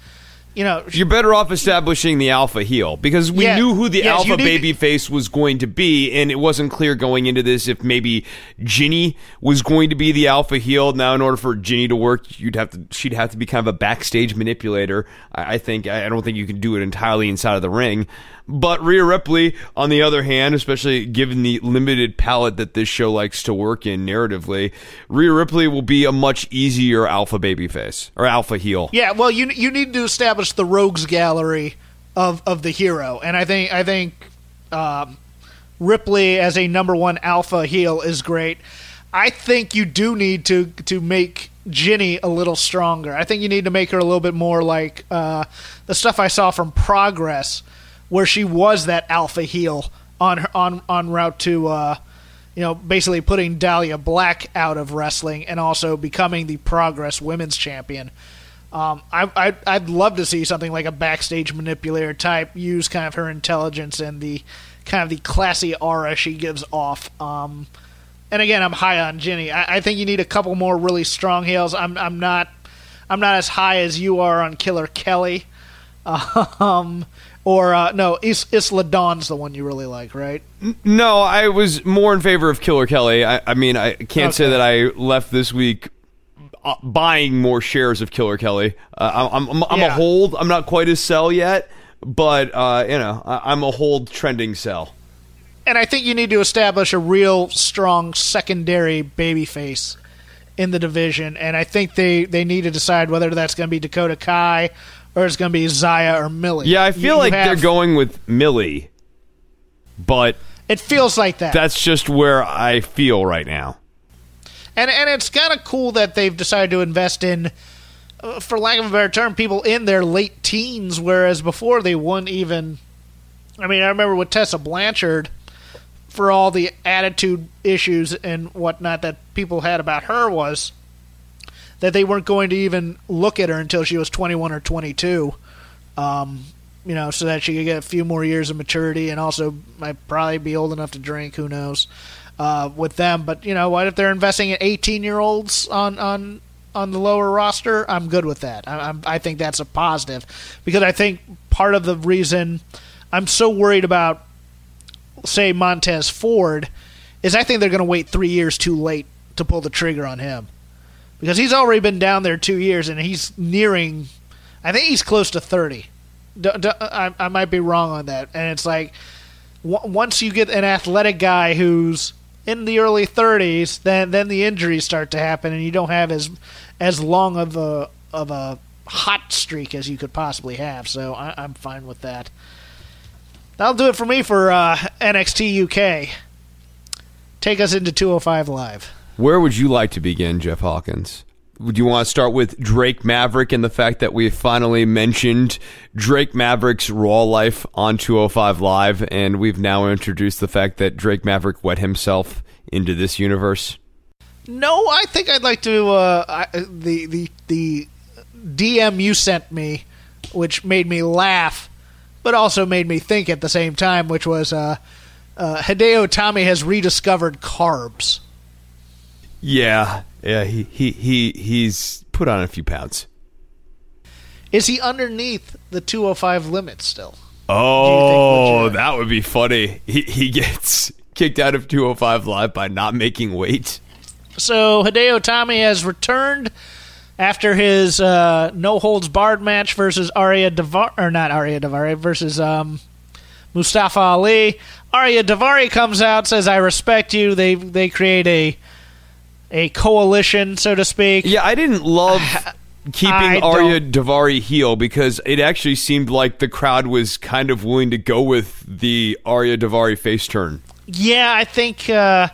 you know, you're better off establishing the alpha heel because we Yeah, knew who the yes, alpha baby face was going to be, and it wasn't clear going into this if maybe Jinny was going to be the alpha heel. Now, in order for Jinny to work, you'd have to she'd have to be kind of a backstage manipulator. I, I think I I don't think you can do it entirely inside of the ring. But Rhea Ripley, on the other hand, especially given the limited palette that this show likes to work in narratively, Rhea Ripley will be a much easier alpha baby face or alpha heel. Yeah, well, you you need to establish the rogues gallery of of the hero, and I think I think um, Ripley as a number one alpha heel is great. I think you do need to to make Jinny a little stronger. I think you need to make her a little bit more like uh, the stuff I saw from Progress, where she was that alpha heel on her, on on route to. Uh, you know, basically putting Dahlia Black out of wrestling and also becoming the Progress Women's Champion. Um, I, I, I'd love to see something like a backstage manipulator type use kind of her intelligence and the kind of the classy aura she gives off. Um, and again, I'm high on Jinny. I, I think you need a couple more really strong heels. I'm I'm not I'm not as high as you are on Killer Kelly. Um, or uh, no, Is, Isla Dawn's the one you really like, right? No, I was more in favor of Killer Kelly. I, I mean, I can't say Okay. that I left this week uh, buying more shares of Killer Kelly. Uh, I'm, I'm, I'm a hold. I'm not quite a sell yet, but uh, you know, I, I'm a hold trending sell. and I think you need to establish a real strong secondary babyface in the division. And I think they, they need to decide whether that's going to be Dakota Kai or it's going to be Xia or Millie. Yeah, I feel you like have- they're going with Millie, but It feels like that. that's just where I feel right now. and and it's kind of cool that they've decided to invest in, uh, for lack of a better term, people in their late teens, whereas before they wouldn't even. I mean, I remember with Tessa Blanchard, for all the attitude issues and whatnot that people had about her, was that they weren't going to even look at her until she was 21 or 22. Um, you know, so that she could get a few more years of maturity and also might probably be old enough to drink. Who knows? Uh, with them, but you know what? If they're investing in 18 year olds on on on the lower roster, I'm good with that. I, I'm, I think that's a positive because I think part of the reason I'm so worried about, say, Montez Ford, is I think they're going to wait three years too late to pull the trigger on him because he's already been down there two years and he's nearing. I think he's close to 30. D- d- I, I might be wrong on that, and it's like w- once you get an athletic guy who's in the early 30s, then then the injuries start to happen, and you don't have as as long of a of a hot streak as you could possibly have. So I, I'm fine with that. That'll do it for me for uh, NXT UK. take us into 205 Live. Where would you like to begin, Jeff Hawkins? Would you want to start with Drake Maverick and the fact that we finally mentioned Drake Maverick's raw life on 205 Live, and we've now introduced the fact that Drake Maverick wet himself into this universe? No, I think I'd like to. Uh, I, the the the DM you sent me, which made me laugh, but also made me think at the same time, which was uh, uh, Hideo Itami has rediscovered carbs. Yeah, yeah, he, he he he's put on a few pounds. Is he underneath the 205 limit still? Oh, that would be funny. He he gets kicked out of 205 Live by not making weight. So Hideo Itami has returned after his uh, no holds barred match versus Arya Davar or not Arya Daivari versus um, Mustafa Ali. Arya Daivari comes out says I respect you. They they create a a coalition, so to speak. Yeah, I didn't love keeping I Arya don't- Daivari heel because it actually seemed like the crowd was kind of willing to go with the Arya Daivari face turn. Yeah, I think. Uh,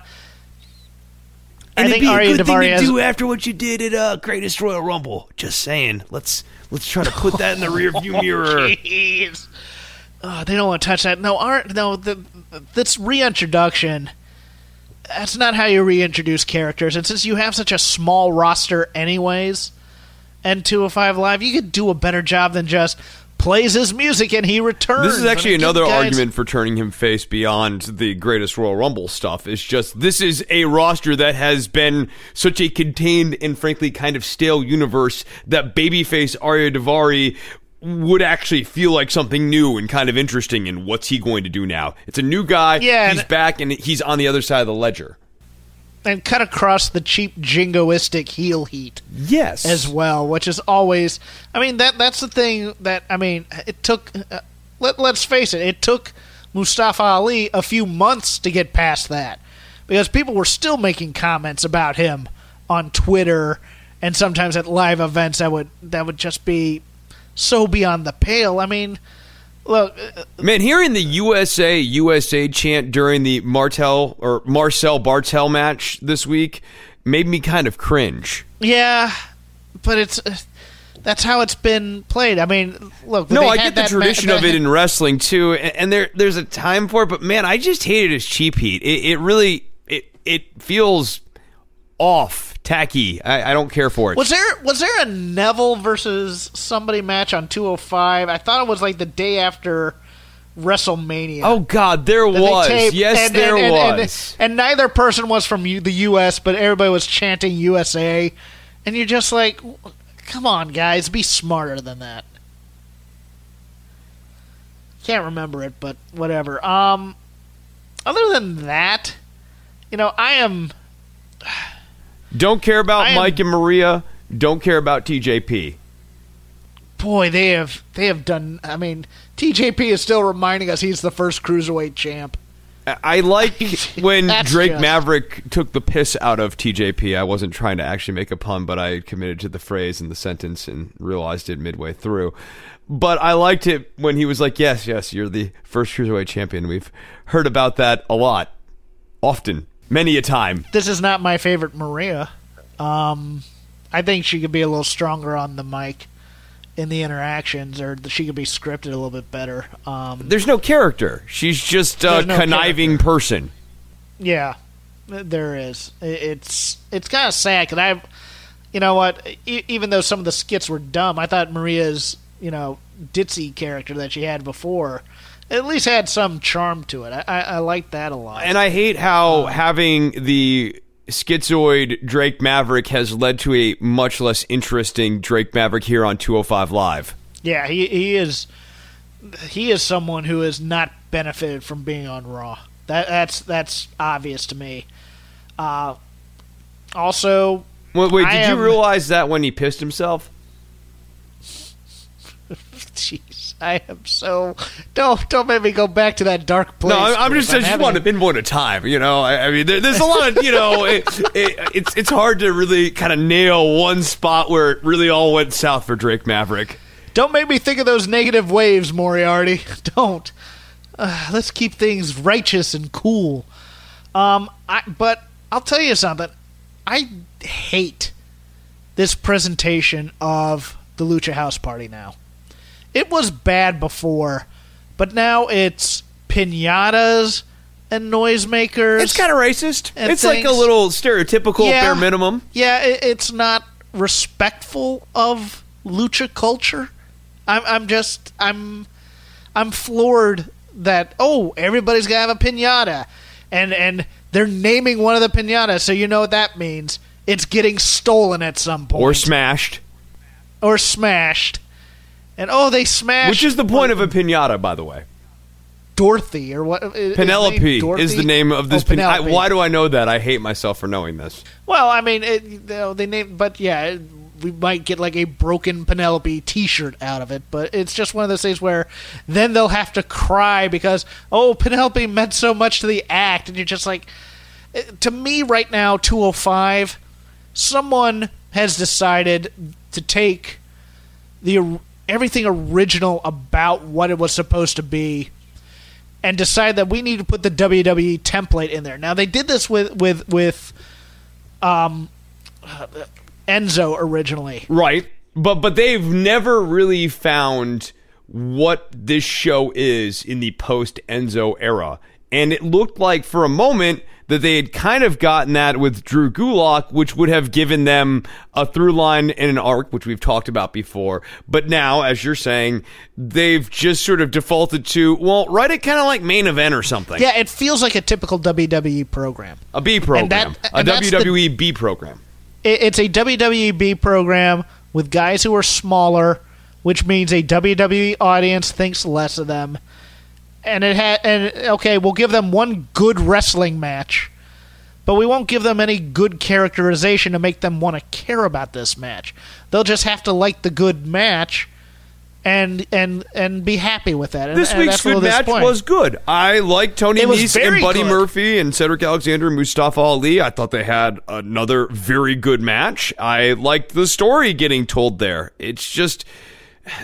I think Arya Daivari has. Do after what you did at uh, Greatest Royal Rumble. Just saying. Let's let's try to put that in the rearview mirror. Jeez. Oh, they don't want to touch that. No, Ar- no. The, this reintroduction. That's not how you reintroduce characters. And since you have such a small roster, anyways, and 205 Live, you could do a better job than just plays his music and he returns. This is actually another argument for turning him face beyond the greatest Royal Rumble stuff. It's just this is a roster that has been such a contained and frankly kind of stale universe that babyface Arya Daivari would actually feel like something new and kind of interesting and what's he going to do now? It's a new guy, Yeah, he's and- back and he's on the other side of the ledger. and cut across the cheap jingoistic heel heat. Yes. as well, which is always. I mean that that's the thing that I mean. It took. Uh, let Let's face it. It took Mustafa Ali a few months to get past that because people were still making comments about him on Twitter and sometimes at live events that would that would just be so beyond the pale. I mean, look, uh, Man, hearing the USA USA chant during the Martel or Marcel Barthel match this week made me kind of cringe. yeah, but it's. Uh, that's how it's been played. I mean, look. No, I get the that ma- tradition of it in wrestling too, and, and there there's a time for it. But man, I just hated his cheap heat. It, it really it it feels off, tacky. I, I don't care for it. Was there was there a Neville versus somebody match on 205? I thought it was like the day after WrestleMania. oh God, there was. taped, yes, and- there and- and- was. And, and neither person was from U- the U.S., but everybody was chanting USA, and you're just like, come on, guys, be smarter than that. Can't remember it, but whatever. Um, other than that, you know, I am. Don't care about am- Mike and Maria. Don't care about TJP. boy, they have they have done. I mean, TJP is still reminding us he's the first cruiserweight champ. I I like when Drake just- Maverick took the piss out of TJP. I wasn't trying to actually make a pun, but I committed to the phrase and the sentence and realized it midway through. But I liked it when he was like, "Yes, yes, you're the first cruiserweight champion." We've heard about that a lot, often, many a time. This is not my favorite Maria. Um, I think she could be a little stronger on the mic in the interactions, or she could be scripted a little bit better. Um, There's no character. She's just a no conniving person. yeah, there is. It's it's kind of sad because I've, you know what? E- even though some of the skits were dumb, I thought Maria's you know ditzy character that she had before at least had some charm to it. I I, I liked that a lot. And I hate how having the schizoid Drake Maverick has led to a much less interesting Drake Maverick here on 205 Live. Yeah, he he is he is someone who has not benefited from being on Raw. That that's that's obvious to me. Uh, also, Wait, wait did am- you realize that when he pissed himself? jeez, I am so don't don't make me go back to that dark place. No, I'm, I'm just, I just want to pinpoint a time. You know, I, I mean, there, there's a lot of, you know, it, it, it's it's hard to really kind of nail one spot where it really all went south for Drake Maverick. Don't make me think of those negative waves, Moriarty. Don't. Uh, let's keep things righteous and cool. Um, I but I'll tell you something. I hate this presentation of the Lucha House Party now. It was bad before, but now it's pinatas and noisemakers. It's kind of racist. It's like a little stereotypical Yeah. bare minimum. Yeah, it, it's not respectful of lucha culture. I'm, I'm just, I'm, I'm floored that oh, everybody's gonna have a pinata, and and they're naming one of the pinatas, so you know what that means. It's getting stolen at some point Or smashed. or smashed. And oh, they smashed. Which is the point of a pinata, by the way. Dorothy or what? is- Penelope is the name of this Oh, pin- I, why do I know that? I hate myself for knowing this. Well, I mean, it, you know, they name, but yeah, we might get like a broken Penelope T-shirt out of it. But it's just one of those things where then they'll have to cry because oh, Penelope meant so much to the act, and you're just like, eh, to me right now, 205, someone has decided to take the everything original about what it was supposed to be and decide that we need to put the WWE template in there. Now they did this with with with um Enzo originally. Right. But but they've never really found what this show is in the post Enzo era. And it looked like for a moment that they had kind of gotten that with Drew Gulak, which would have given them a through line and an arc, which we've talked about before. But now, as you're saying, they've just sort of defaulted to, well, write it kind of like main event or something. Yeah, it feels like a typical WWE program. A B program. that- a that's the- WWE B program. It's a WWE B program with guys who are smaller, which means a WWE audience thinks less of them. And it had and okay, we'll give them one good wrestling match, but we won't give them any good characterization to make them want to care about this match. They'll just have to like the good match and and and be happy with that. And, This and week's that's a little good match was good. I like Tony Nese and Buddy good. Murphy and Cedric Alexander and Mustafa Ali. I thought they had another very good match. I liked the story getting told there. It's just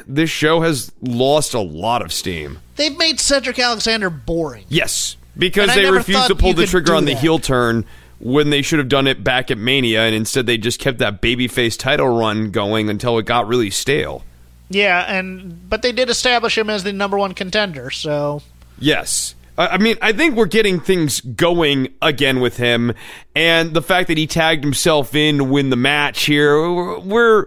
this show has lost a lot of steam. They've made Cedric Alexander boring. Yes, because they refused to pull the trigger on the that. heel turn when they should have done it back at Mania, and instead they just kept that babyface title run going until it got really stale. Yeah, and but they did establish him as the number one contender, so Yes. I mean, I think we're getting things going again with him, and the fact that he tagged himself in to win the match here, we're,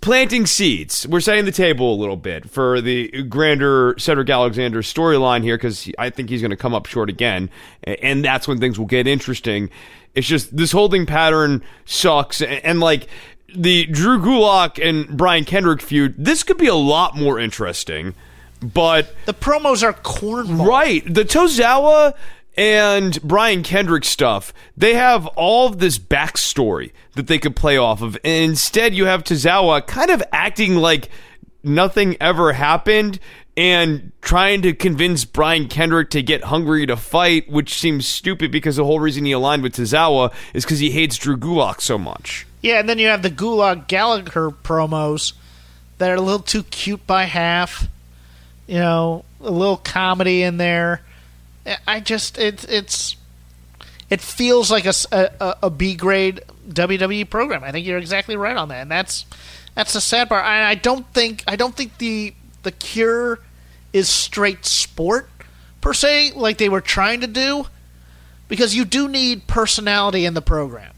planting seeds. We're setting the table a little bit for the grander Cedric Alexander storyline here, because I think he's going to come up short again, and that's when things will get interesting. It's just this holding pattern sucks, and, and like the Drew Gulak and Brian Kendrick feud, this could be a lot more interesting, but. the promos are cornball. Right. The Tozawa and Brian Kendrick stuff, they have all of this backstory that they could play off of. And instead, you have Tozawa kind of acting like nothing ever happened and trying to convince Brian Kendrick to get hungry to fight, which seems stupid because the whole reason he aligned with Tozawa is because he hates Drew Gulak so much. Yeah, and then you have the Gulak Gallagher promos that are a little too cute by half. You know, a little comedy in there. I just it's it's it feels like a, a- a B grade WWE program. I think you're exactly right on that, and that's that's the sad part. I, I don't think I don't think the the cure is straight sport per se, like they were trying to do, because you do need personality in the program.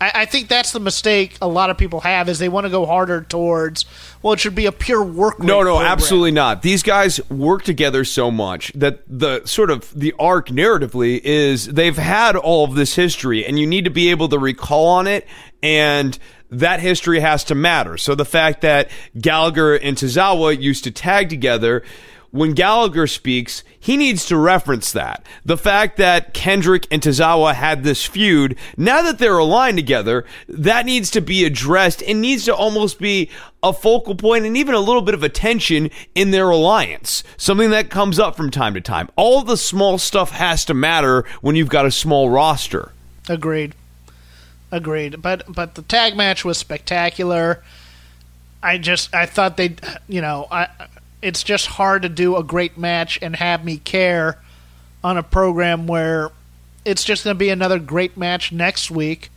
I, I think that's the mistake a lot of people have is they want to go harder towards well it should be a pure work No, no, program. absolutely not. These guys work together so much that the sort of the arc narratively is they've had all of this history and you need to be able to recall on it and that history has to matter. So the fact that Gallagher and Tozawa used to tag together when Gallagher speaks, he needs to reference that. The fact that Kendrick and Tozawa had this feud, now that they're aligned together, that needs to be addressed and needs to almost be a focal point and even a little bit of attention in their alliance. Something that comes up from time to time. All the small stuff has to matter when you've got a small roster. Agreed. Agreed. But but the tag match was spectacular. I just I thought they you know, I it's just hard to do a great match and have me care on a program where it's just going to be another great match next week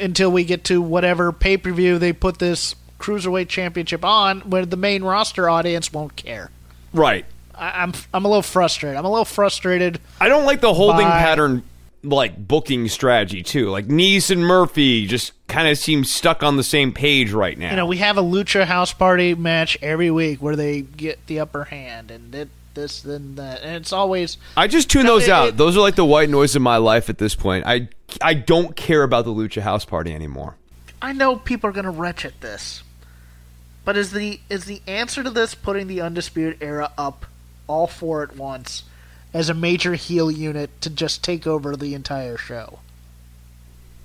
until we get to whatever pay per view they put this cruiserweight championship on, where the main roster audience won't care. Right. I, I'm I'm a little frustrated. I'm a little frustrated. I don't like the holding By- pattern like booking strategy too. Like Nese and Murphy just kind of seem stuck on the same page right now. You know, we have a lucha house party match every week where they get the upper hand and it, this and that, and it's always I just tune No, those it- out. it- those are like the white noise of my life at this point. I I don't care about the Lucha House Party anymore. I know people are going to retch at this, but is the is the answer to this putting the Undisputed Era up all four at once as a major heel unit to just take over the entire show?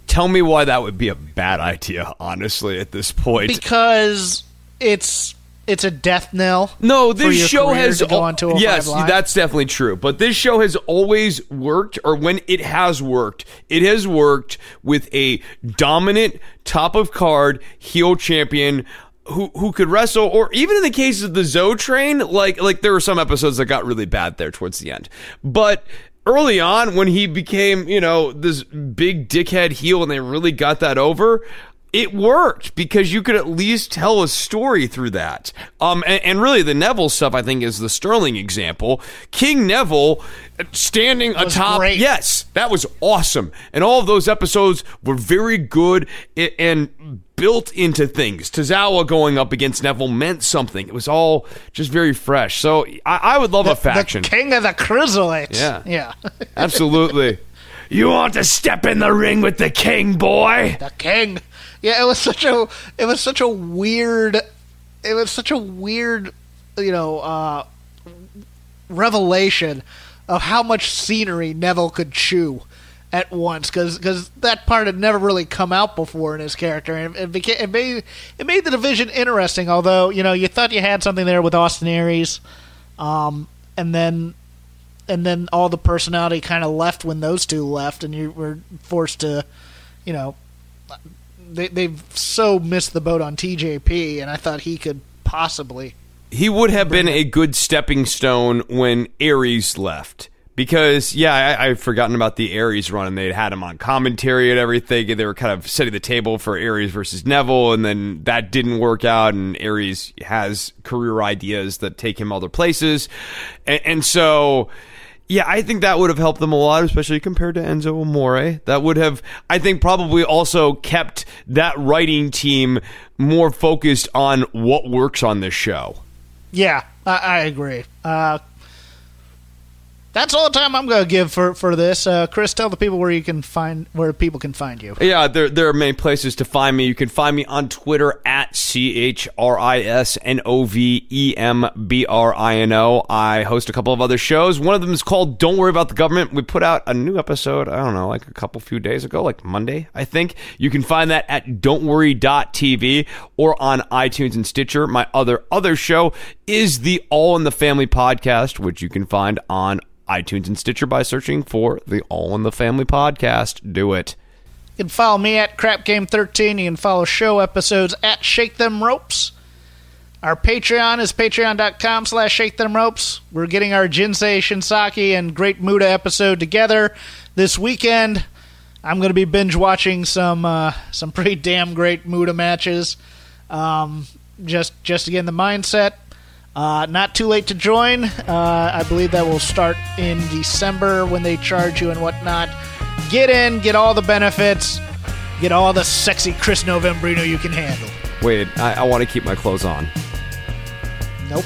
Tell me why that would be a bad idea, honestly, at this point. Because it's it's a death knell. No, this show has to go al- on 205 yes, that's definitely true. But this show has always worked, or when it has worked, it has worked with a dominant top of card heel champion who who could wrestle, or even in the case of the Zo Train, like like there were some episodes that got really bad there towards the end, but. Early on, when he became, you know, this big dickhead heel and they really got that over, it worked because you could at least tell a story through that. Um, and, and really, the Neville stuff I think is the Sterling example. King Neville standing atop, great. yes, that was awesome, and all of those episodes were very good and built into things. Tozawa going up against Neville meant something. It was all just very fresh. So I, I would love a faction. The king of the cruiserweights. Yeah. yeah. Absolutely. You want to step in the ring with the king, boy? the king. Yeah, it was such a it was such a weird it was such a weird you know uh revelation of how much scenery Neville could chew at once because that part had never really come out before in his character and it, became, it made it made the division interesting although you know you thought you had something there with Austin Aries um and then and then all the personality kind of left when those two left and you were forced to you know they they've so missed the boat on TJP, and I thought he could possibly. he would have been a good stepping stone when Aries left. Because yeah, I, I'd forgotten about the Aries run, and they'd had him on commentary and everything, and they were kind of setting the table for Aries versus Neville, and then that didn't work out, and Aries has career ideas that take him other places, and, and so. Yeah, I think that would have helped them a lot, especially compared to Enzo Amore. That would have, I think, probably also kept that writing team more focused on what works on this show. Yeah, I, I agree. Uh, that's all the time I'm going to give for for this. Uh, Chris, tell the people where you can find where people can find you. Yeah, there there are many places to find me. You can find me on Twitter at C H R I S N O V E M B R I N O. I host a couple of other shows. One of them is called Don't Worry About the Government. We put out a new episode, I don't know, like a couple few days ago, like Monday, I think. You can find that at don'tworry.tv or on iTunes and Stitcher. My other other show is the All in the Family podcast, which you can find on iTunes and Stitcher by searching for the All in the Family podcast. Do it. You can follow me at CrapGame13. You can follow show episodes at Shake Them Ropes. Our Patreon is patreon.com slash shake them ropes. We're getting our Jinsei Shinzaki and Great Muta episode together this weekend. I'm going to be binge watching some uh, some pretty damn great Muta matches. Um, just just to get in the mindset. Uh, not too late to join. Uh, I believe that will start in December when they charge you and whatnot. Get in, get all the benefits, get all the sexy Chris Novembrino you can handle. Wait, I, I want to keep my clothes on. Nope.